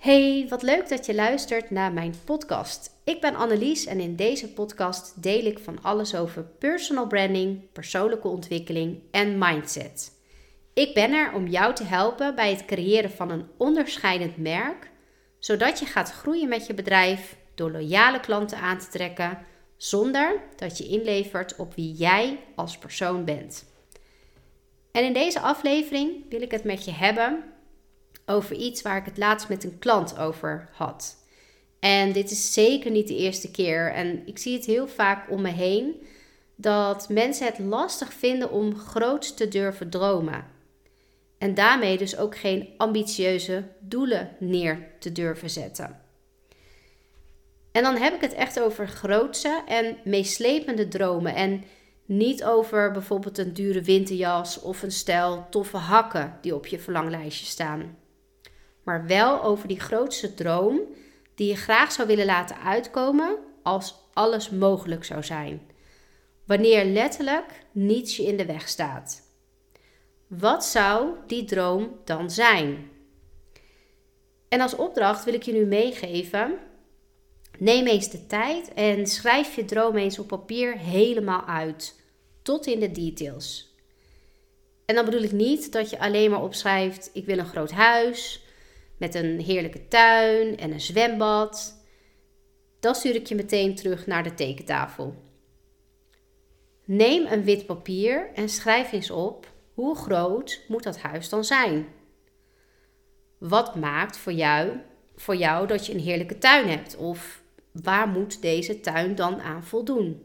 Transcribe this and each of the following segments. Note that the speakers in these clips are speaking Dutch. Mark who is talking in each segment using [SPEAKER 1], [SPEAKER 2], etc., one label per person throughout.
[SPEAKER 1] Hey, wat leuk dat je luistert naar mijn podcast. Ik ben Annelies en in deze podcast deel ik van alles over personal branding, persoonlijke ontwikkeling en mindset. Ik ben er om jou te helpen bij het creëren van een onderscheidend merk, zodat je gaat groeien met je bedrijf door loyale klanten aan te trekken, zonder dat je inlevert op wie jij als persoon bent. En in deze aflevering wil ik het met je hebben over iets waar ik het laatst met een klant over had. En dit is zeker niet de eerste keer. En ik zie het heel vaak om me heen dat mensen het lastig vinden om groot te durven dromen. En daarmee dus ook geen ambitieuze doelen neer te durven zetten. En dan heb ik het echt over grootse en meeslepende dromen. En niet over bijvoorbeeld een dure winterjas of een stel toffe hakken die op je verlanglijstje staan maar wel over die grootste droom die je graag zou willen laten uitkomen als alles mogelijk zou zijn. Wanneer letterlijk niets je in de weg staat. Wat zou die droom dan zijn? En als opdracht wil ik je nu meegeven: neem eens de tijd en schrijf je droom eens op papier helemaal uit, tot in de details. En dan bedoel ik niet dat je alleen maar opschrijft: ik wil een groot huis, met een heerlijke tuin en een zwembad. Dan stuur ik je meteen terug naar de tekentafel. Neem een wit papier en schrijf eens op hoe groot moet dat huis dan zijn. Wat maakt voor jou, voor jou dat je een heerlijke tuin hebt? Of waar moet deze tuin dan aan voldoen?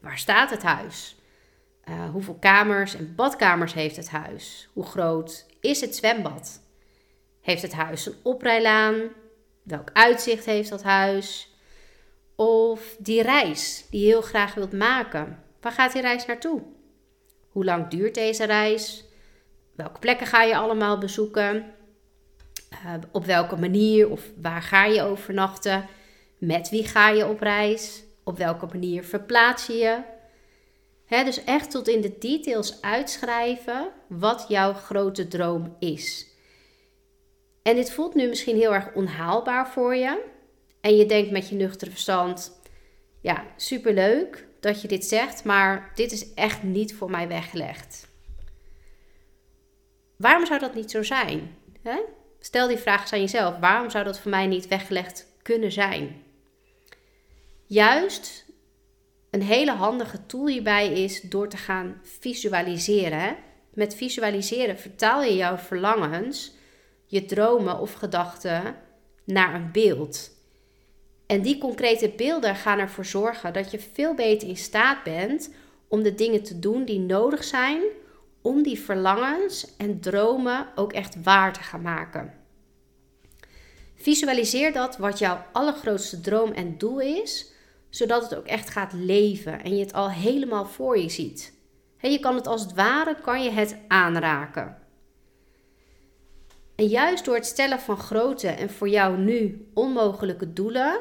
[SPEAKER 1] Waar staat het huis? Uh, hoeveel kamers en badkamers heeft het huis? Hoe groot is het zwembad? Heeft het huis een oprijlaan? Welk uitzicht heeft dat huis? Of die reis die je heel graag wilt maken. Waar gaat die reis naartoe? Hoe lang duurt deze reis? Welke plekken ga je allemaal bezoeken? Uh, op welke manier of waar ga je overnachten? Met wie ga je op reis? Op welke manier verplaats je je? dus echt tot in de details uitschrijven wat jouw grote droom is. En dit voelt nu misschien heel erg onhaalbaar voor je. En je denkt met je nuchtere verstand: ja, superleuk dat je dit zegt, maar dit is echt niet voor mij weggelegd. Waarom zou dat niet zo zijn? Hè? Stel die vraag eens aan jezelf: waarom zou dat voor mij niet weggelegd kunnen zijn? Juist een hele handige tool hierbij is door te gaan visualiseren. Met visualiseren vertaal je jouw verlangens je dromen of gedachten naar een beeld. En die concrete beelden gaan ervoor zorgen dat je veel beter in staat bent om de dingen te doen die nodig zijn om die verlangens en dromen ook echt waar te gaan maken. Visualiseer dat wat jouw allergrootste droom en doel is, zodat het ook echt gaat leven en je het al helemaal voor je ziet. je kan het als het ware kan je het aanraken. En juist door het stellen van grote en voor jou nu onmogelijke doelen,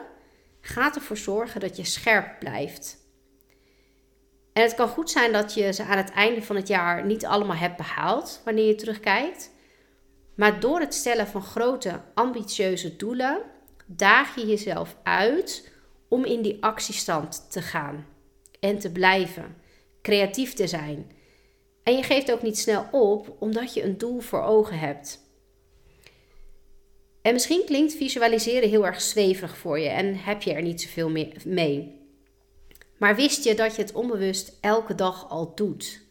[SPEAKER 1] gaat ervoor zorgen dat je scherp blijft. En het kan goed zijn dat je ze aan het einde van het jaar niet allemaal hebt behaald wanneer je terugkijkt. Maar door het stellen van grote, ambitieuze doelen, daag je jezelf uit om in die actiestand te gaan en te blijven, creatief te zijn. En je geeft ook niet snel op omdat je een doel voor ogen hebt. En misschien klinkt visualiseren heel erg zweverig voor je en heb je er niet zoveel mee. Maar wist je dat je het onbewust elke dag al doet?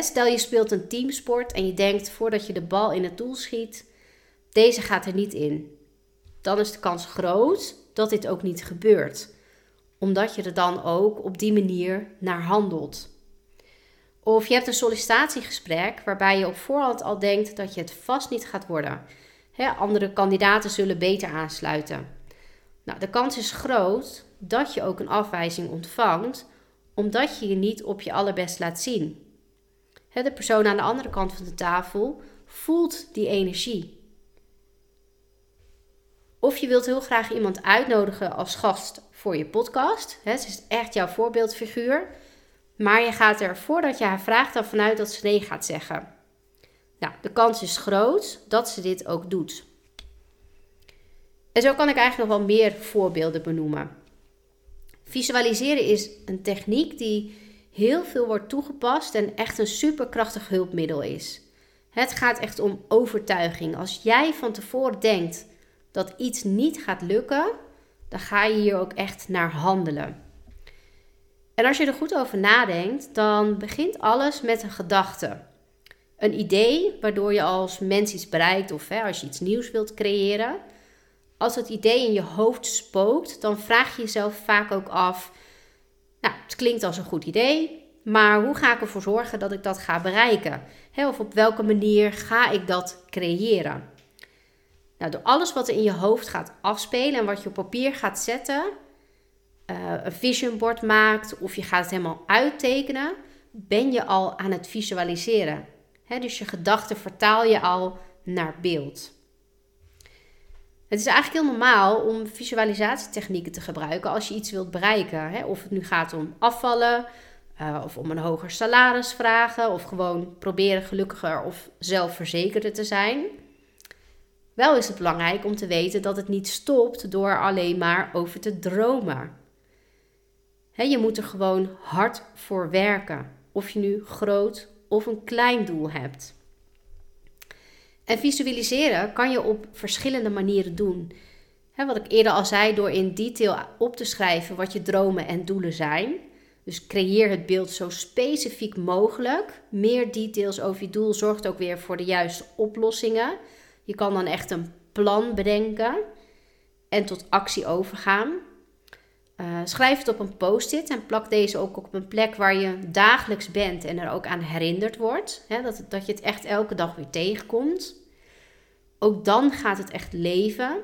[SPEAKER 1] stel je speelt een teamsport en je denkt voordat je de bal in het doel schiet, deze gaat er niet in. Dan is de kans groot dat dit ook niet gebeurt, omdat je er dan ook op die manier naar handelt. Of je hebt een sollicitatiegesprek waarbij je op voorhand al denkt dat je het vast niet gaat worden andere kandidaten zullen beter aansluiten. Nou, de kans is groot dat je ook een afwijzing ontvangt, omdat je je niet op je allerbest laat zien. de persoon aan de andere kant van de tafel voelt die energie. Of je wilt heel graag iemand uitnodigen als gast voor je podcast. He, ze is echt jouw voorbeeldfiguur. Maar je gaat er voordat je haar vraagt dan vanuit dat ze nee gaat zeggen. Nou, de kans is groot dat ze dit ook doet. En zo kan ik eigenlijk nog wel meer voorbeelden benoemen. Visualiseren is een techniek die heel veel wordt toegepast en echt een superkrachtig hulpmiddel is. Het gaat echt om overtuiging. Als jij van tevoren denkt dat iets niet gaat lukken, dan ga je hier ook echt naar handelen. En als je er goed over nadenkt, dan begint alles met een gedachte. Een idee waardoor je als mens iets bereikt of hè, als je iets nieuws wilt creëren. Als het idee in je hoofd spookt, dan vraag je jezelf vaak ook af: Nou, het klinkt als een goed idee, maar hoe ga ik ervoor zorgen dat ik dat ga bereiken? of op welke manier ga ik dat creëren? Nou, door alles wat er in je hoofd gaat afspelen en wat je op papier gaat zetten, uh, een vision board maakt of je gaat het helemaal uittekenen, ben je al aan het visualiseren. Dus je gedachten vertaal je al naar beeld. Het is eigenlijk heel normaal om visualisatietechnieken te gebruiken als je iets wilt bereiken. Of het nu gaat om afvallen, uh, of om een hoger salaris vragen, of gewoon proberen gelukkiger of zelfverzekerder te zijn. Wel is het belangrijk om te weten dat het niet stopt door alleen maar over te dromen. je moet er gewoon hard voor werken, of je nu groot of een klein doel hebt. En visualiseren kan je op verschillende manieren doen. wat ik eerder al zei, door in detail op te schrijven wat je dromen en doelen zijn. Dus creëer het beeld zo specifiek mogelijk. Meer details over je doel zorgt ook weer voor de juiste oplossingen. Je kan dan echt een plan bedenken en tot actie overgaan. Uh, schrijf het op een post-it en plak deze ook op een plek waar je dagelijks bent en er ook aan herinnerd wordt. Hè, dat, dat je het echt elke dag weer tegenkomt. Ook dan gaat het echt leven.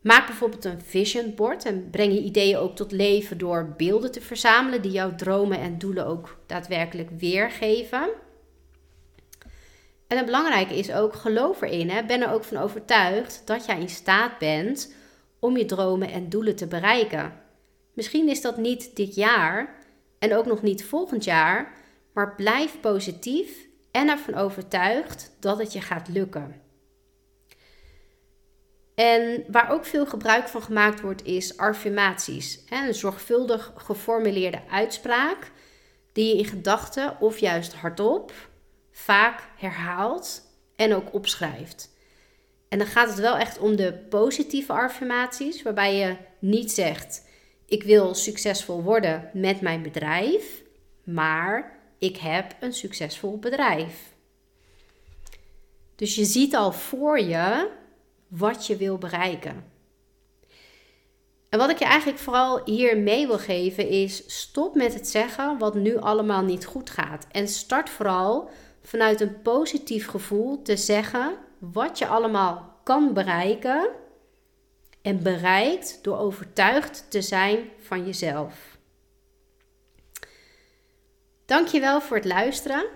[SPEAKER 1] Maak bijvoorbeeld een vision board en breng je ideeën ook tot leven door beelden te verzamelen die jouw dromen en doelen ook daadwerkelijk weergeven. En het belangrijke is ook, geloof erin, hè, ben er ook van overtuigd dat jij in staat bent om je dromen en doelen te bereiken. Misschien is dat niet dit jaar en ook nog niet volgend jaar, maar blijf positief en ervan overtuigd dat het je gaat lukken. En waar ook veel gebruik van gemaakt wordt, is affirmaties. Een zorgvuldig geformuleerde uitspraak die je in gedachten of juist hardop vaak herhaalt en ook opschrijft. En dan gaat het wel echt om de positieve affirmaties, waarbij je niet zegt: Ik wil succesvol worden met mijn bedrijf, maar ik heb een succesvol bedrijf. Dus je ziet al voor je wat je wil bereiken. En wat ik je eigenlijk vooral hier mee wil geven is: stop met het zeggen wat nu allemaal niet goed gaat. En start vooral vanuit een positief gevoel te zeggen wat je allemaal kan bereiken. En bereikt door overtuigd te zijn van jezelf. Dankjewel voor het luisteren.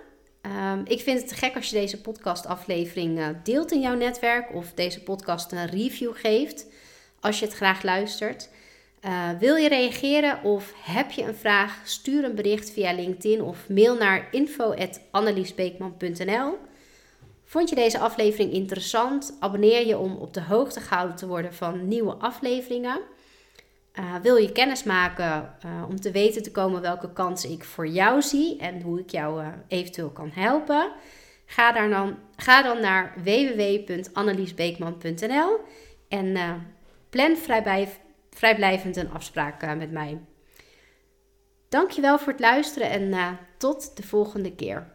[SPEAKER 1] Um, ik vind het te gek als je deze podcastaflevering uh, deelt in jouw netwerk of deze podcast een review geeft als je het graag luistert. Uh, wil je reageren of heb je een vraag? Stuur een bericht via LinkedIn of mail naar info.anneliesbeekman.nl. Vond je deze aflevering interessant? Abonneer je om op de hoogte gehouden te worden van nieuwe afleveringen. Uh, wil je kennis maken uh, om te weten te komen welke kansen ik voor jou zie en hoe ik jou uh, eventueel kan helpen? Ga, daar dan, ga dan naar www.anneliesbeekman.nl en plan vrijblijvend een afspraak met mij. Dankjewel voor het luisteren en tot de volgende keer.